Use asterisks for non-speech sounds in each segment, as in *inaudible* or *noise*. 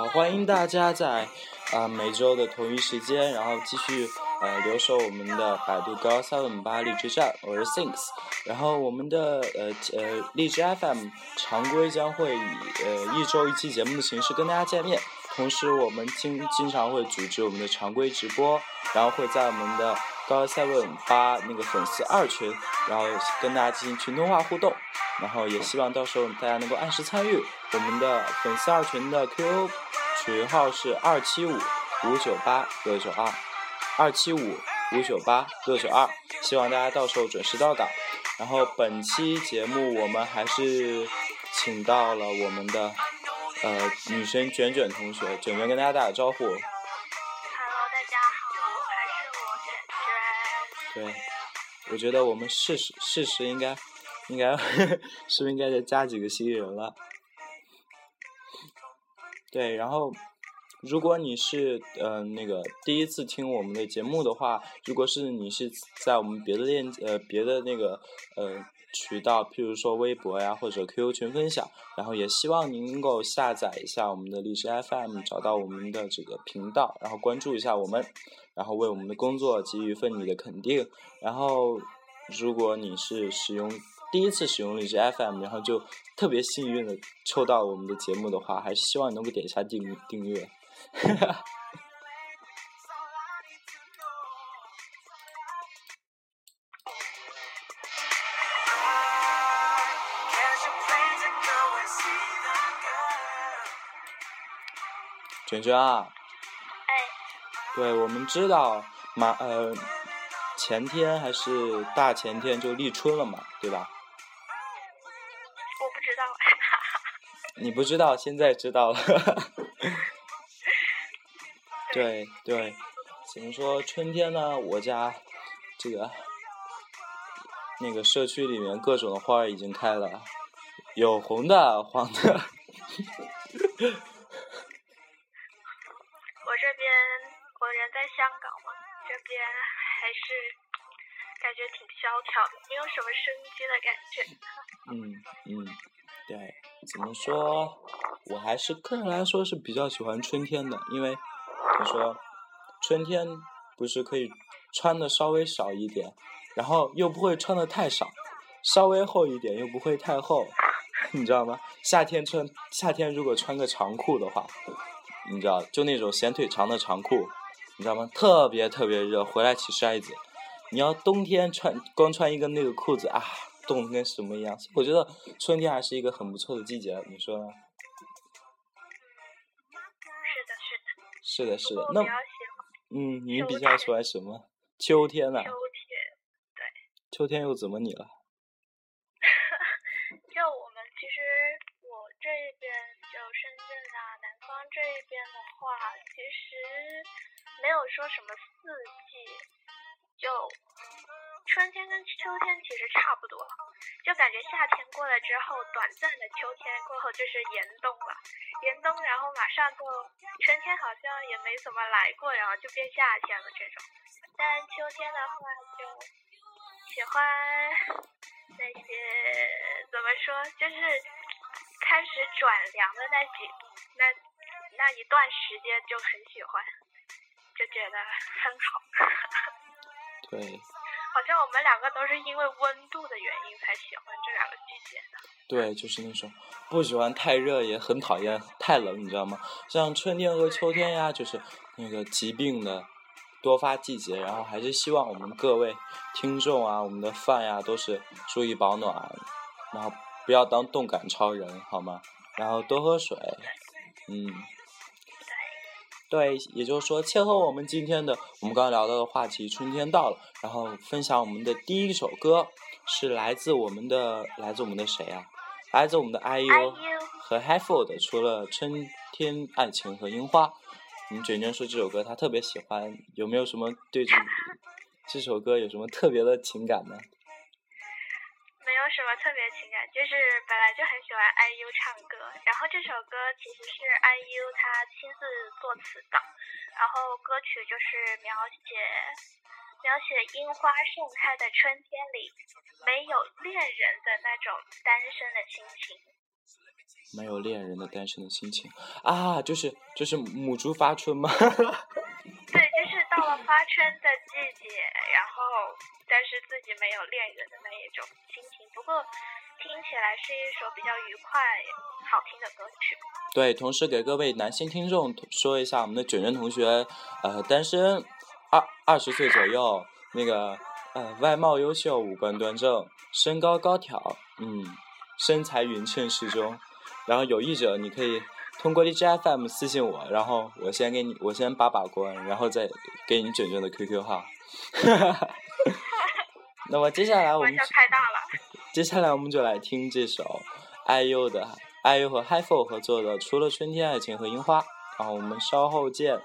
好，欢迎大家在啊每周的同一时间，然后继续呃留守我们的百度高三五八荔枝站，我是 Thinks，然后我们的呃呃荔枝 FM 常规将会以呃一周一期节目的形式跟大家见面，同时我们经经常会组织我们的常规直播，然后会在我们的高 seven 八那个粉丝二群，然后跟大家进行群通话互动，然后也希望到时候大家能够按时参与。我们的粉丝二群的 QQ 群号是二七五五九八六九二，二七五五九八六九二，希望大家到时候准时到岗。然后本期节目我们还是请到了我们的呃女神卷卷同学，卷卷跟大家打个招呼。Hello，大家好，还是我卷卷。对，我觉得我们事实事实应该应该 *laughs* 是不是应该再加几个新人了？对，然后如果你是呃那个第一次听我们的节目的话，如果是你是在我们别的链呃别的那个呃渠道，譬如说微博呀或者 QQ 群分享，然后也希望您能够下载一下我们的荔枝 FM，找到我们的这个频道，然后关注一下我们，然后为我们的工作给予一份你的肯定。然后如果你是使用第一次使用荔枝 FM，然后就特别幸运的抽到我们的节目的话，还是希望能够点一下订订阅。卷卷啊，哎，对，我们知道马呃前天还是大前天就立春了嘛，对吧？你不知道，现在知道了。对对，怎么说春天呢？我家这个那个社区里面各种的花已经开了，有红的、黄的。怎么说？我还是个人来说是比较喜欢春天的，因为你说春天不是可以穿的稍微少一点，然后又不会穿的太少，稍微厚一点又不会太厚，*laughs* 你知道吗？夏天穿夏天如果穿个长裤的话，你知道就那种显腿长的长裤，你知道吗？特别特别热，回来起筛子。你要冬天穿光穿一个那个裤子啊，冻得跟什么一样。我觉得春天还是一个很不错的季节，你说呢？是的，是的。是的，是的。那嗯，你比较喜欢什么？秋天呢、秋天。对秋天又怎么你了？*laughs* 就我们其实我这边就深圳啊，南方这一边的话，其实没有说什么四季，就春天跟秋天其实差不多，就感觉夏天过了之后，短暂的秋天过后就是严冬了，严冬然后马上就春天好像也没怎么来过，然后就变夏天了这种。但秋天的话就喜欢那些怎么说，就是开始转凉的那几那那一段时间就很喜欢，就觉得很好。*laughs* 对好像我们两个都是因为温度的原因才喜欢这两个季节的。对，就是那种不喜欢太热，也很讨厌太冷，你知道吗？像春天和秋天呀，就是那个疾病的多发季节，然后还是希望我们各位听众啊，我们的饭呀都是注意保暖，然后不要当冻感超人，好吗？然后多喝水，嗯。对，也就是说，切合我们今天的我们刚刚聊到的话题，春天到了，然后分享我们的第一首歌是来自我们的来自我们的谁啊？来自我们的 IU 和 h i f o 的，除了春天、爱情和樱花，我们卷卷说这首歌他特别喜欢，有没有什么对这这首歌有什么特别的情感呢？什么特别情感，就是本来就很喜欢 IU 唱歌，然后这首歌其实是 IU 他亲自作词的，然后歌曲就是描写描写樱花盛开的春天里没有恋人的那种单身的心情。没有恋人的单身的心情啊，就是就是母猪发春吗？*laughs* 对，就是到了发春的季节，然后但是自己没有恋人的那一种心情。不过听起来是一首比较愉快、好听的歌曲。对，同时给各位男性听众说一下，我们的卷卷同学，呃，单身，二二十岁左右，那个呃，外貌优秀，五官端正，身高高挑，嗯，身材匀称适中。然后有意者，你可以通过荔枝 FM 私信我，然后我先给你，我先把把关，然后再给你卷卷的 QQ 号。*laughs* 那么接下来我们，接下来我们就来听这首 IU 的 IU 和 HiFi 合作的《除了春天、爱情和樱花》，然后我们稍后见。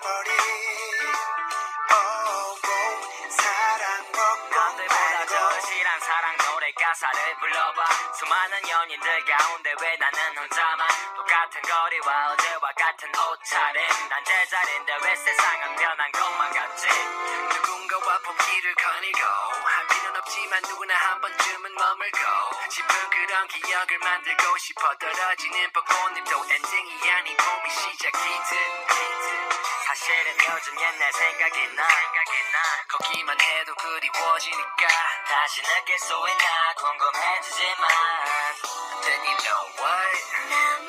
버린 oh, 사랑 먹고 저지란 사랑 노래 가사를 불러봐. 수많은 연인들 가운데 왜 나는 혼자만? 똑같은 거리와 어제와 같은 옷차림. 난 제자리인데 왜 세상은 변한 것만 같지? 누군가와 봄길을 거니고 한 필요는 없지만 누구나 기억을 만들고 싶어 떨어지는 벚꽃잎도 엔딩이 아닌 봄이 시작이듯 사실은 요즘 옛날 생각이 나. 걷기만 해도 그리워지니까 다시 느낄 수 있나 궁금해지지만 Then you know what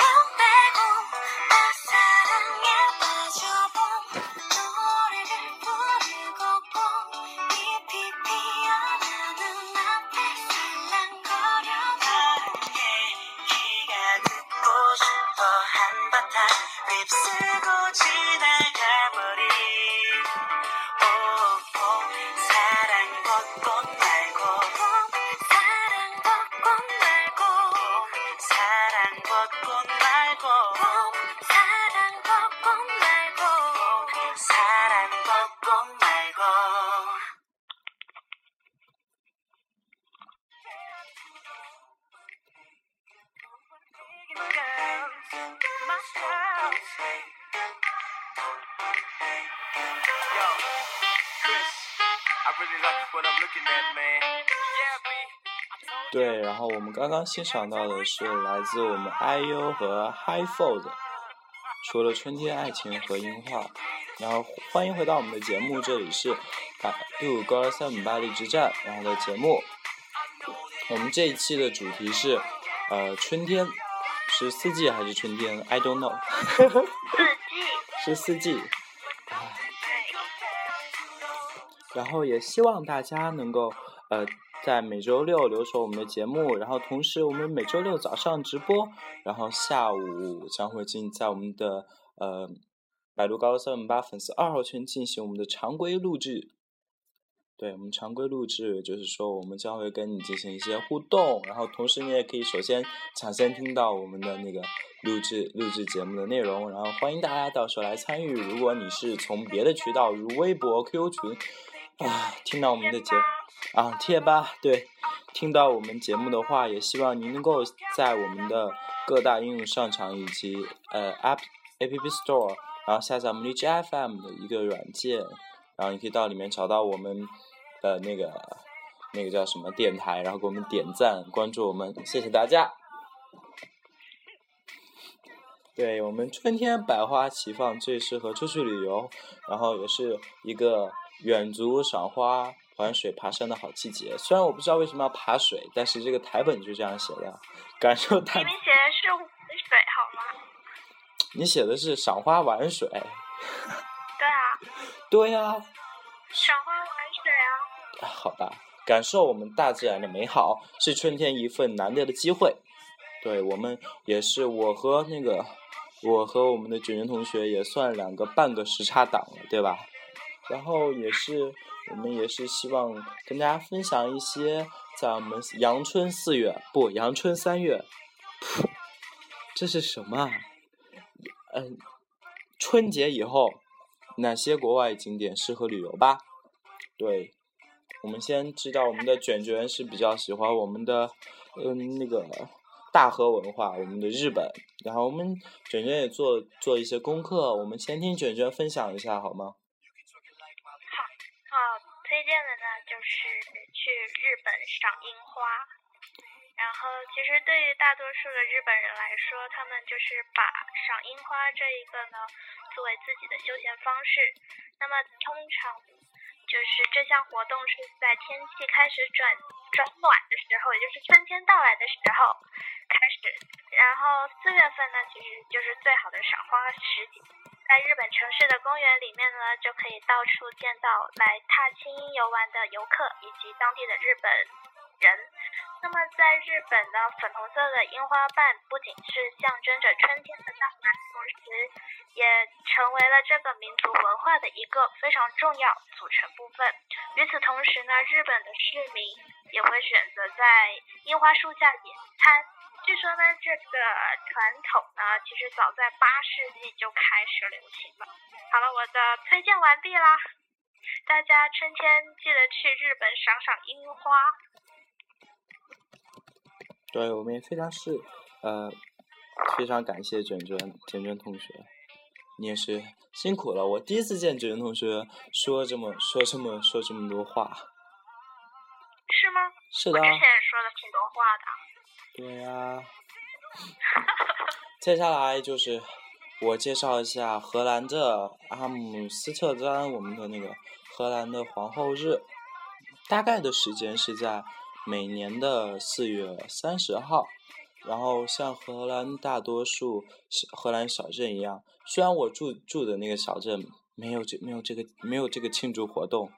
对，然后我们刚刚欣赏到的是来自我们 IU 和 HiFi 的，除了春天、爱情和樱花。然后欢迎回到我们的节目，这里是百度高三五八荔枝站，然后的节目。我们这一期的主题是，呃，春天是四季还是春天？I don't know。是四季。然后也希望大家能够呃在每周六留守我们的节目，然后同时我们每周六早上直播，然后下午将会进在我们的呃百度高三八粉丝二号群进行我们的常规录制。对我们常规录制，就是说我们将会跟你进行一些互动，然后同时你也可以首先抢先听到我们的那个录制录制节目的内容，然后欢迎大家到时候来参与。如果你是从别的渠道，如微博、QQ 群啊，听到我们的节啊贴吧，对，听到我们节目的话，也希望您能够在我们的各大应用商场以及呃 App App Store，然后下载我们荔枝 FM 的一个软件，然后你可以到里面找到我们。的，那个那个叫什么电台，然后给我们点赞、关注我们，谢谢大家。对我们春天百花齐放，最适合出去旅游，然后也是一个远足、赏花、玩水、爬山的好季节。虽然我不知道为什么要爬水，但是这个台本就这样写的，感受太。你写的是玩水好吗？*laughs* 你写的是赏花玩水。*laughs* 对啊。对呀。赏花玩水啊。好吧，感受我们大自然的美好是春天一份难得的机会。对我们也是，我和那个，我和我们的卷卷同学也算两个半个时差党了，对吧？然后也是，我们也是希望跟大家分享一些在我们阳春四月不阳春三月，这是什么？嗯，春节以后哪些国外景点适合旅游吧？对。我们先知道，我们的卷卷是比较喜欢我们的，嗯，那个大和文化，我们的日本。然后我们卷卷也做做一些功课，我们先听卷卷分享一下，好吗？推荐的呢就是去日本赏樱花。然后，其实对于大多数的日本人来说，他们就是把赏樱花这一个呢作为自己的休闲方式。那么，通常。就是这项活动是在天气开始转转暖的时候，也就是春天到来的时候开始。然后四月份呢，其实就是最好的赏花时节。在日本城市的公园里面呢，就可以到处见到来踏青游玩的游客以及当地的日本人。那么在日本呢，粉红色的樱花瓣不仅是象征着春天的到来，同时。也成为了这个民族文化的一个非常重要组成部分。与此同时呢，日本的市民也会选择在樱花树下野餐。据说呢，这个传统呢，其实早在八世纪就开始流行了。好了，我的推荐完毕啦，大家春天记得去日本赏赏樱花。对，我们也非常是呃，非常感谢卷卷卷卷同学。你也是辛苦了，我第一次见卷卷同学说这么说这么说这么多话。是吗？是的。我之前也说了挺多话的。对呀。接下来就是我介绍一下荷兰的阿姆斯特丹，我们的那个荷兰的皇后日，大概的时间是在每年的四月三十号。然后像荷兰大多数荷兰小镇一样，虽然我住住的那个小镇没有这没有这个没有这个庆祝活动，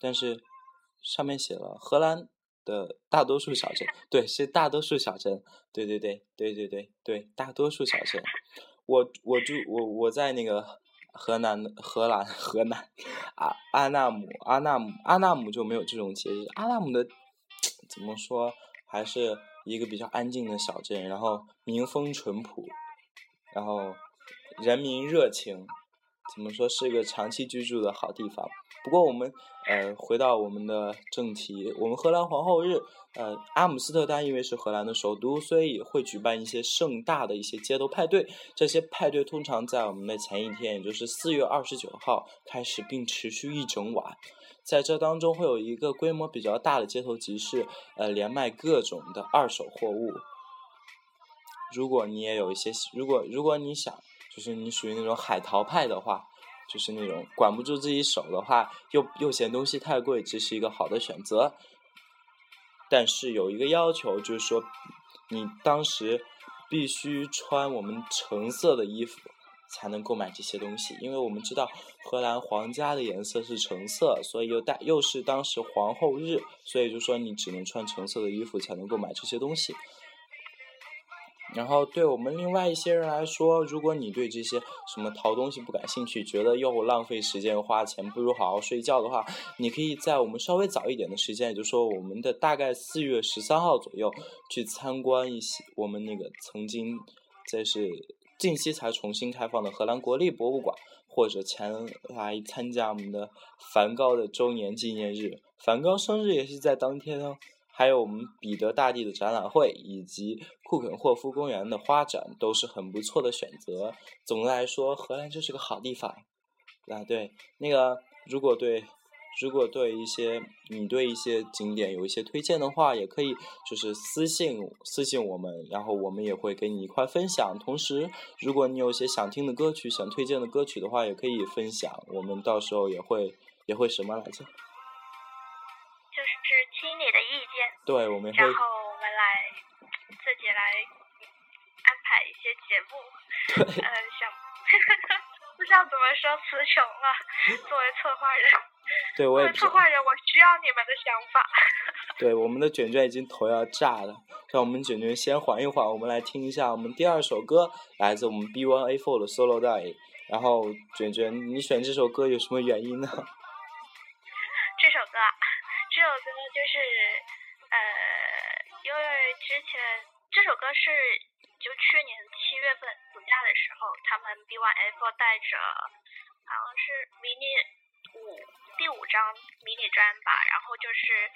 但是上面写了荷兰的大多数小镇，对，是大多数小镇，对对对对对对对，大多数小镇。我我住我我在那个河南荷兰河南阿阿纳姆阿纳姆阿纳姆就没有这种节日，阿纳姆的怎么说还是。一个比较安静的小镇，然后民风淳朴，然后人民热情，怎么说是一个长期居住的好地方。不过我们呃回到我们的正题，我们荷兰皇后日，呃阿姆斯特丹因为是荷兰的首都，所以会举办一些盛大的一些街头派对。这些派对通常在我们的前一天，也就是四月二十九号开始，并持续一整晚。在这当中会有一个规模比较大的街头集市，呃，连卖各种的二手货物。如果你也有一些，如果如果你想，就是你属于那种海淘派的话，就是那种管不住自己手的话，又又嫌东西太贵，这是一个好的选择。但是有一个要求，就是说，你当时必须穿我们橙色的衣服。才能购买这些东西，因为我们知道荷兰皇家的颜色是橙色，所以又带又是当时皇后日，所以就说你只能穿橙色的衣服才能购买这些东西。然后对我们另外一些人来说，如果你对这些什么淘东西不感兴趣，觉得又浪费时间花钱，不如好好睡觉的话，你可以在我们稍微早一点的时间，也就是说我们的大概四月十三号左右，去参观一些我们那个曾经这是近期才重新开放的荷兰国立博物馆，或者前来参加我们的梵高的周年纪念日，梵高生日也是在当天哦。还有我们彼得大帝的展览会，以及库肯霍夫公园的花展，都是很不错的选择。总的来说，荷兰就是个好地方。啊，对，那个如果对，如果对一些你对一些景点有一些推荐的话，也可以就是私信私信我们，然后我们也会给你一块分享。同时，如果你有些想听的歌曲、想推荐的歌曲的话，也可以分享。我们到时候也会也会什么来着？就是听你的意见，对，我们会，然后我们来自己来安排一些节目。对，嗯，想 *laughs* 不知道怎么说词穷了。*laughs* 作为策划人，对我也作为策划人，我需要你们的想法。*laughs* 对，我们的卷卷已经头要炸了，让我们卷卷先缓一缓。我们来听一下我们第二首歌，来自我们 B One A Four 的 Solo Day。然后卷卷，你选这首歌有什么原因呢？而且这首歌是就去年七月份暑假的时候，他们 B Y F 带着好像是迷你五第五张迷你专吧，然后就是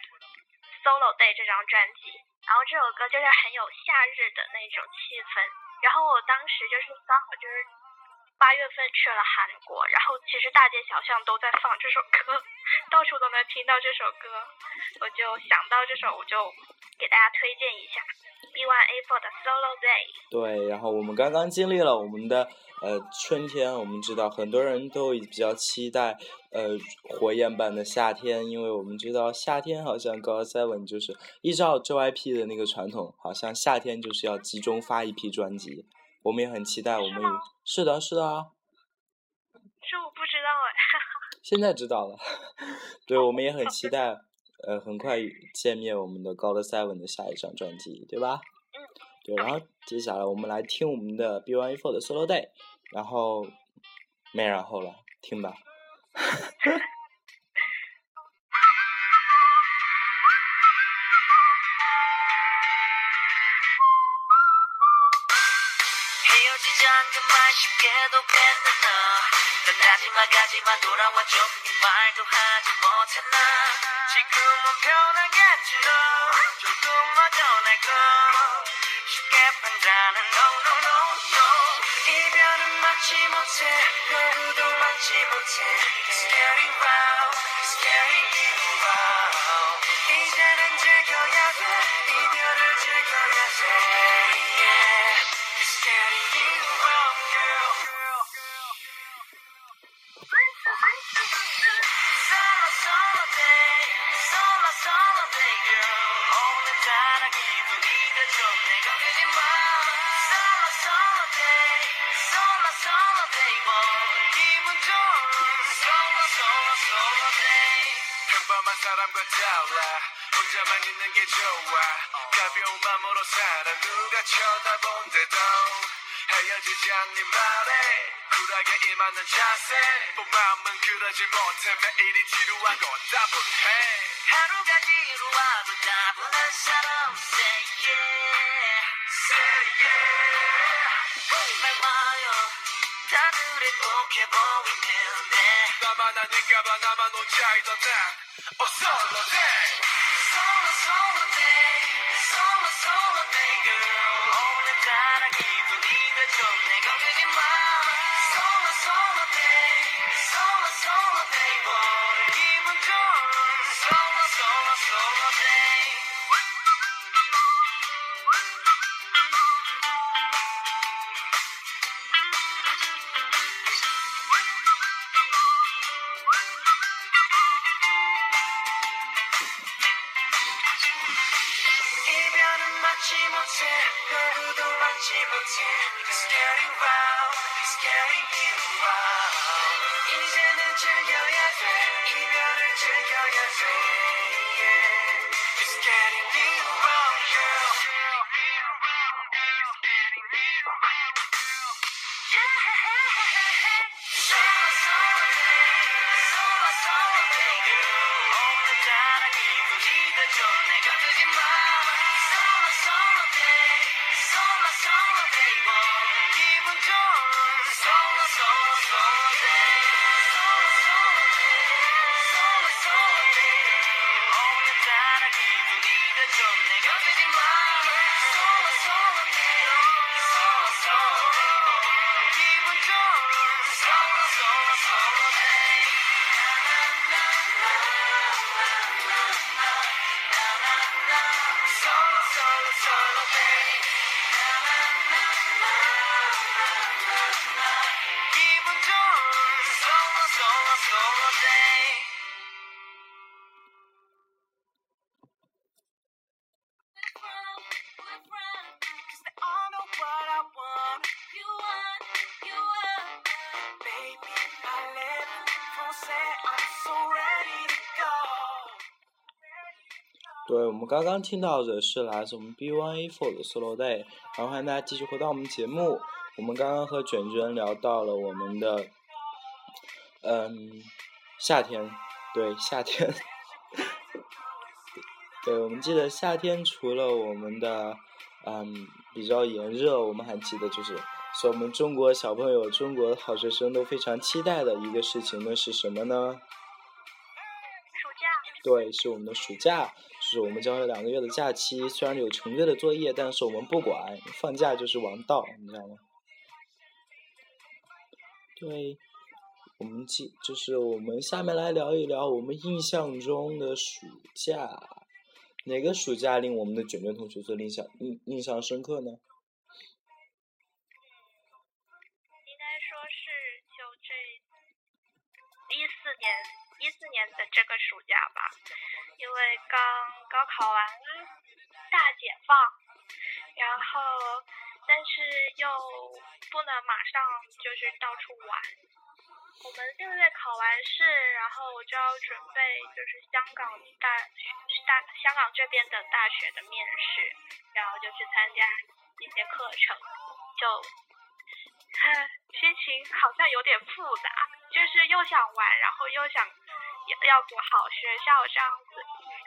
Solo Day 这张专辑，然后这首歌就是很有夏日的那种气氛，然后我当时就是刚好就是。八月份去了韩国，然后其实大街小巷都在放这首歌，到处都能听到这首歌，我就想到这首，我就给大家推荐一下 B One A Four 的 Solo Day。对，然后我们刚刚经历了我们的呃春天，我们知道很多人都比较期待呃火焰般的夏天，因为我们知道夏天好像 God Seven 就是依照 JYP 的那个传统，好像夏天就是要集中发一批专辑。我们也很期待，我们是的，是的。啊。这我不知道哎。*laughs* 现在知道了，*laughs* 对，我们也很期待，呃，很快见面我们的 God Seven 的下一张专辑，对吧？嗯。对，然后接下来我们来听我们的 B One Four 的 Solo Day，然后没然后了，听吧。*laughs* 말도 하지 못했나? 지금은 변하겠지 너 조금마저 날거 쉽게 판단은 no no no no. 이별은 맞지 못해 너도 맞지 못해. 누가 달라 혼자만 있는 게 좋아. 가벼운 마음으로 살아. 누가 쳐다본대도 헤어지지 않니 말해. 쿨하게 임하는 자세. 뭐 마음은 그러지 못해. 매일이 지루하고 따분해. 하루가 지루하고 따분한 사람 Say yeah. Say yeah. 정말 마요. 다들 행복해 보이는데. 나만 아닌가 봐. 나만 혼자이던 난 Oh, solo day. Solo, solo day. 도망치 못해 너도 도망치 못해 It's getting wild, it's getting wild. 이제는 즐겨야 돼. 们刚刚听到的是来自我们 B1A4 的 Solo Day，然后欢迎大家继续回到我们节目。我们刚刚和卷卷聊到了我们的，嗯，夏天，对，夏天，*laughs* 对，我们记得夏天除了我们的，嗯，比较炎热，我们还记得就是，所以我们中国小朋友、中国好学生都非常期待的一个事情，那是什么呢？暑假。对，是我们的暑假。是我们交了两个月的假期，虽然有成堆的作业，但是我们不管，放假就是王道，你知道吗？对，我们记就是我们下面来聊一聊我们印象中的暑假，哪个暑假令我们的卷卷同学最印象印印象深刻呢？应该说是就这一四年一四年的这个暑假吧。因为刚高考完，大解放，然后但是又不能马上就是到处玩。我们六月考完试，然后我就要准备就是香港大大香港这边的大学的面试，然后就去参加一些课程，就心情好像有点复杂，就是又想玩，然后又想。要要读好学校这样子，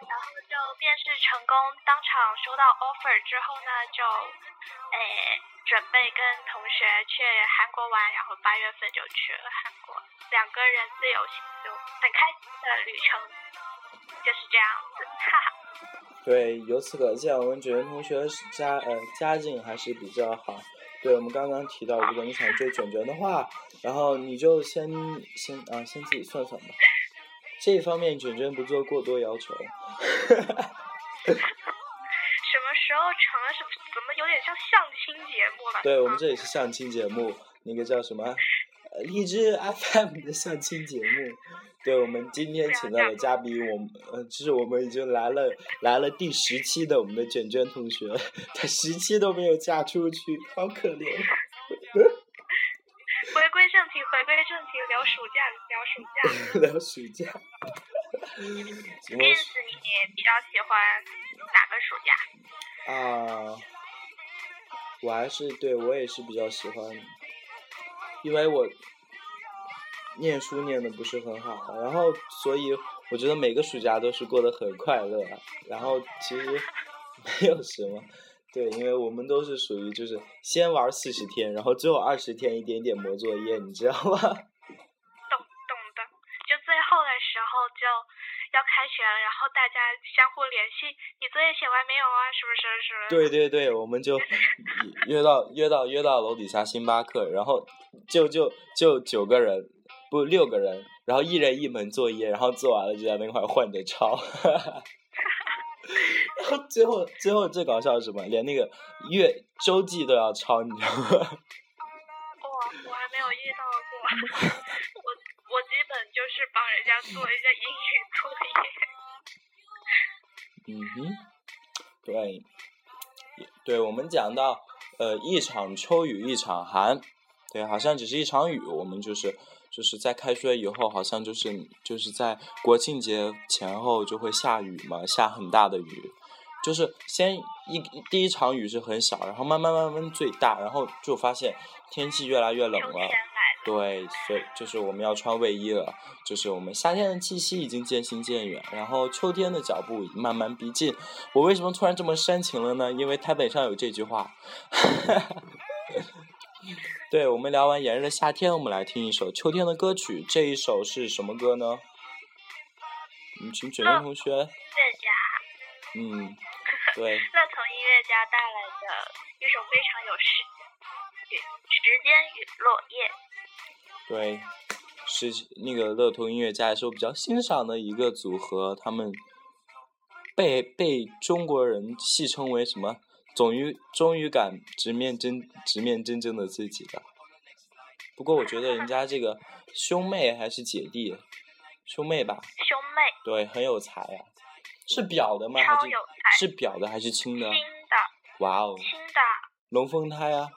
然后就面试成功，当场收到 offer 之后呢，就诶准备跟同学去韩国玩，然后八月份就去了韩国，两个人自由行就很开心的旅程，就是这样子，哈哈。对，由此可见，我们九元同学家呃家境还是比较好。对，我们刚刚提到，如果你想追卷卷的话，然后你就先先啊先自己算算吧。这一方面，卷卷不做过多要求。*laughs* 什么时候成了？什怎么有点像相亲节目了？对我们这里是相亲节目，那个叫什么？荔枝 FM 的相亲节目。对，我们今天请到的嘉宾，我们呃，就是我们已经来了来了第十期的我们的卷卷同学，他十期都没有嫁出去，好可怜。*laughs* 回归正题，回归正题，聊暑假，聊暑假，*laughs* 聊暑假。*laughs* 面子，你比较喜欢哪个暑假？啊，我还是对我也是比较喜欢，因为我念书念的不是很好，然后所以我觉得每个暑假都是过得很快乐，然后其实没有什么。对，因为我们都是属于就是先玩四十天，然后最后二十天一点点磨作业，你知道吗？*laughs* 懂懂的，就最后的时候就要开学了，然后大家相互联系，你作业写完没有啊？是不是？是不是？*laughs* 对对对，我们就约到约到约到楼底下星巴克，然后就就就九个人，不六个人，然后一人一门作业，然后做完了就在那块换着抄。*laughs* 然后最后，最后最搞笑是什么？连那个月周记都要抄，你知道吗？*laughs* 哇，我还没有遇到过。*laughs* 我我基本就是帮人家做一下英语作业。嗯哼，对，对我们讲到呃一场秋雨一场寒，对，好像只是一场雨，我们就是就是在开学以后，好像就是就是在国庆节前后就会下雨嘛，下很大的雨，就是先一第一场雨是很小，然后慢慢慢慢最大，然后就发现天气越来越冷了。对，所以就是我们要穿卫衣了，就是我们夏天的气息已经渐行渐远，然后秋天的脚步已慢慢逼近。我为什么突然这么煽情了呢？因为台本上有这句话。*laughs* 对，我们聊完炎热的夏天，我们来听一首秋天的歌曲。这一首是什么歌呢？我们请卷卷同学。乐家。嗯，*laughs* 对。乐童音乐家带来的一首非常有时时间与落叶。对，是那个乐童音乐家，也是我比较欣赏的一个组合。他们被被中国人戏称为什么？终于终于敢直面真直面真正的自己了。不过我觉得人家这个兄妹还是姐弟，兄妹吧。兄妹。对，很有才啊。是表的吗？还是是表的还是亲的？亲的。哇哦。亲的。龙凤胎啊。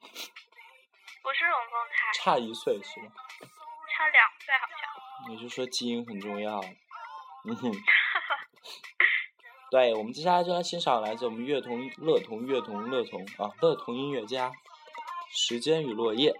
不是龙凤胎，差一岁是吧？差两岁好像。你是说基因很重要？嗯哼。对，我们接下来就来欣赏来自我们乐童乐童乐童乐童啊乐童音乐家，《时间与落叶》。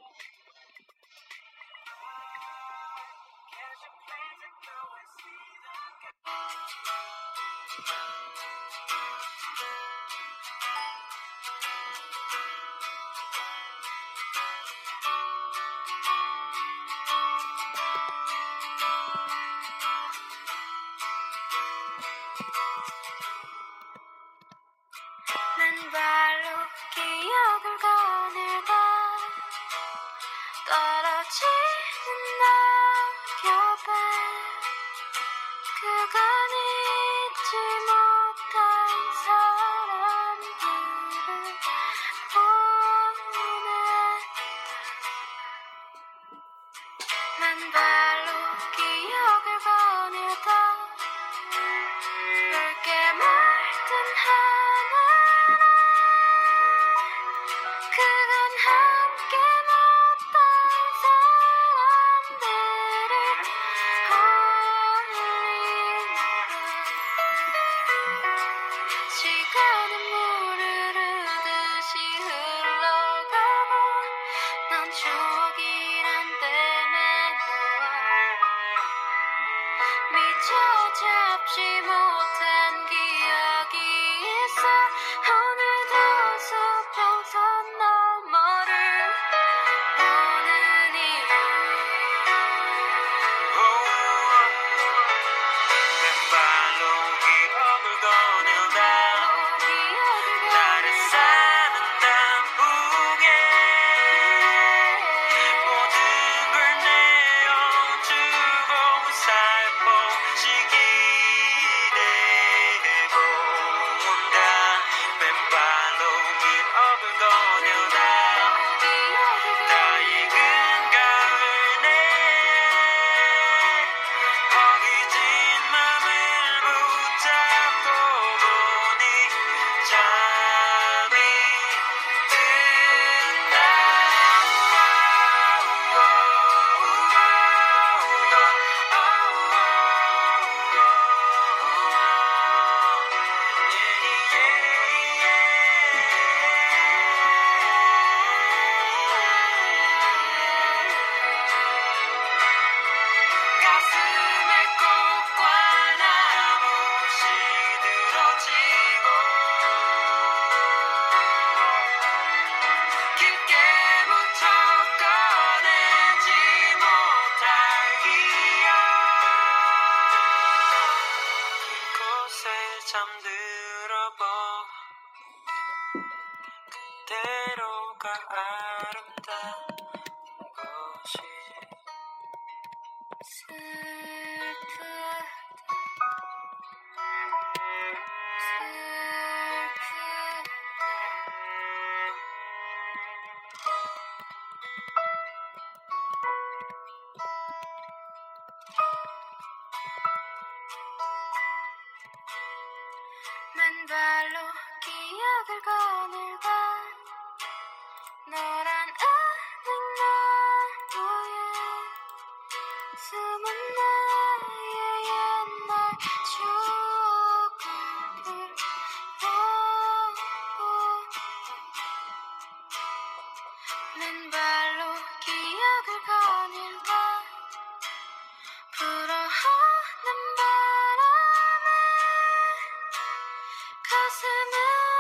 对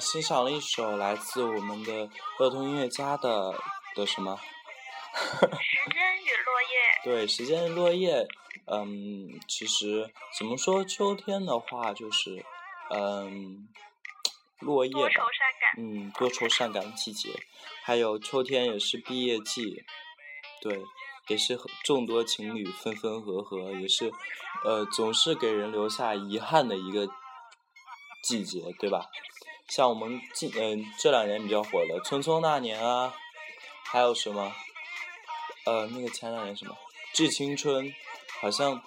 欣赏了一首来自我们的儿童音乐家的的什么？*laughs* 时间与落叶。对，时间与落叶。嗯，其实怎么说，秋天的话就是，嗯，落叶吧。嗯，多愁善感的季节。还有秋天也是毕业季，对，也是众多情侣分分合合，也是，呃，总是给人留下遗憾的一个。季节对吧？像我们近嗯这两年比较火的《匆匆那年》啊，还有什么？呃，那个前两年什么《致青春》？好像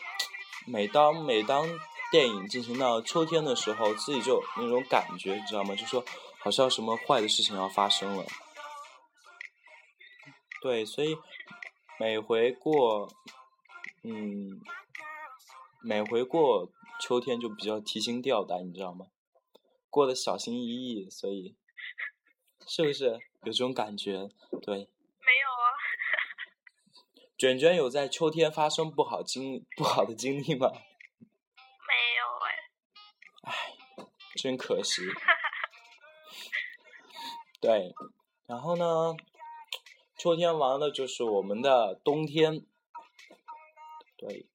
每当每当电影进行到秋天的时候，自己就那种感觉，你知道吗？就说好像什么坏的事情要发生了。对，所以每回过嗯每回过秋天就比较提心吊胆，你知道吗？过得小心翼翼，所以是不是有这种感觉？对。没有啊。*laughs* 卷卷有在秋天发生不好经不好的经历吗？没有哎。唉，真可惜。*laughs* 对，然后呢？秋天完了就是我们的冬天。对，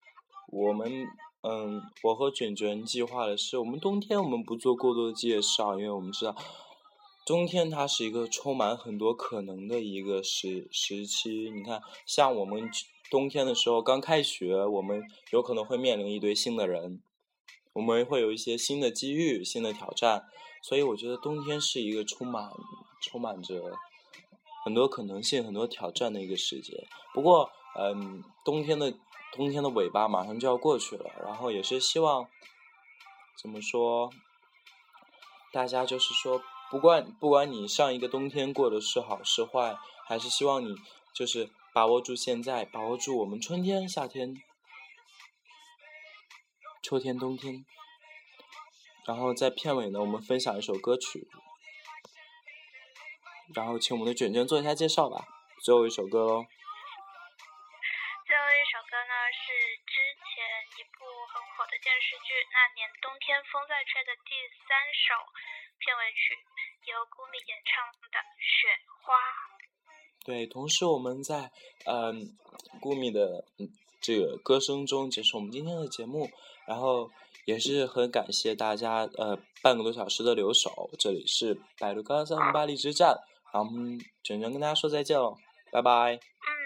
我们。嗯，我和卷卷计划的是，我们冬天我们不做过多的介绍，因为我们知道，冬天它是一个充满很多可能的一个时时期。你看，像我们冬天的时候刚开学，我们有可能会面临一堆新的人，我们会有一些新的机遇、新的挑战。所以我觉得冬天是一个充满充满着很多可能性、很多挑战的一个时节。不过，嗯，冬天的。冬天的尾巴马上就要过去了，然后也是希望，怎么说？大家就是说，不管不管你上一个冬天过的是好是坏，还是希望你就是把握住现在，把握住我们春天、夏天、秋天、冬天。然后在片尾呢，我们分享一首歌曲，然后请我们的卷卷做一下介绍吧。最后一首歌喽。电视剧《那年冬天风在吹》的第三首片尾曲，由顾米演唱的《雪花》。对，同时我们在嗯顾米的这个歌声中结束我们今天的节目，然后也是很感谢大家呃半个多小时的留守。这里是百度高三巴黎之战，然后我们卷卷跟大家说再见喽，拜拜。바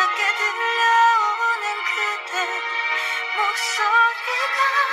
반갑게 들려오는 그대 목소리가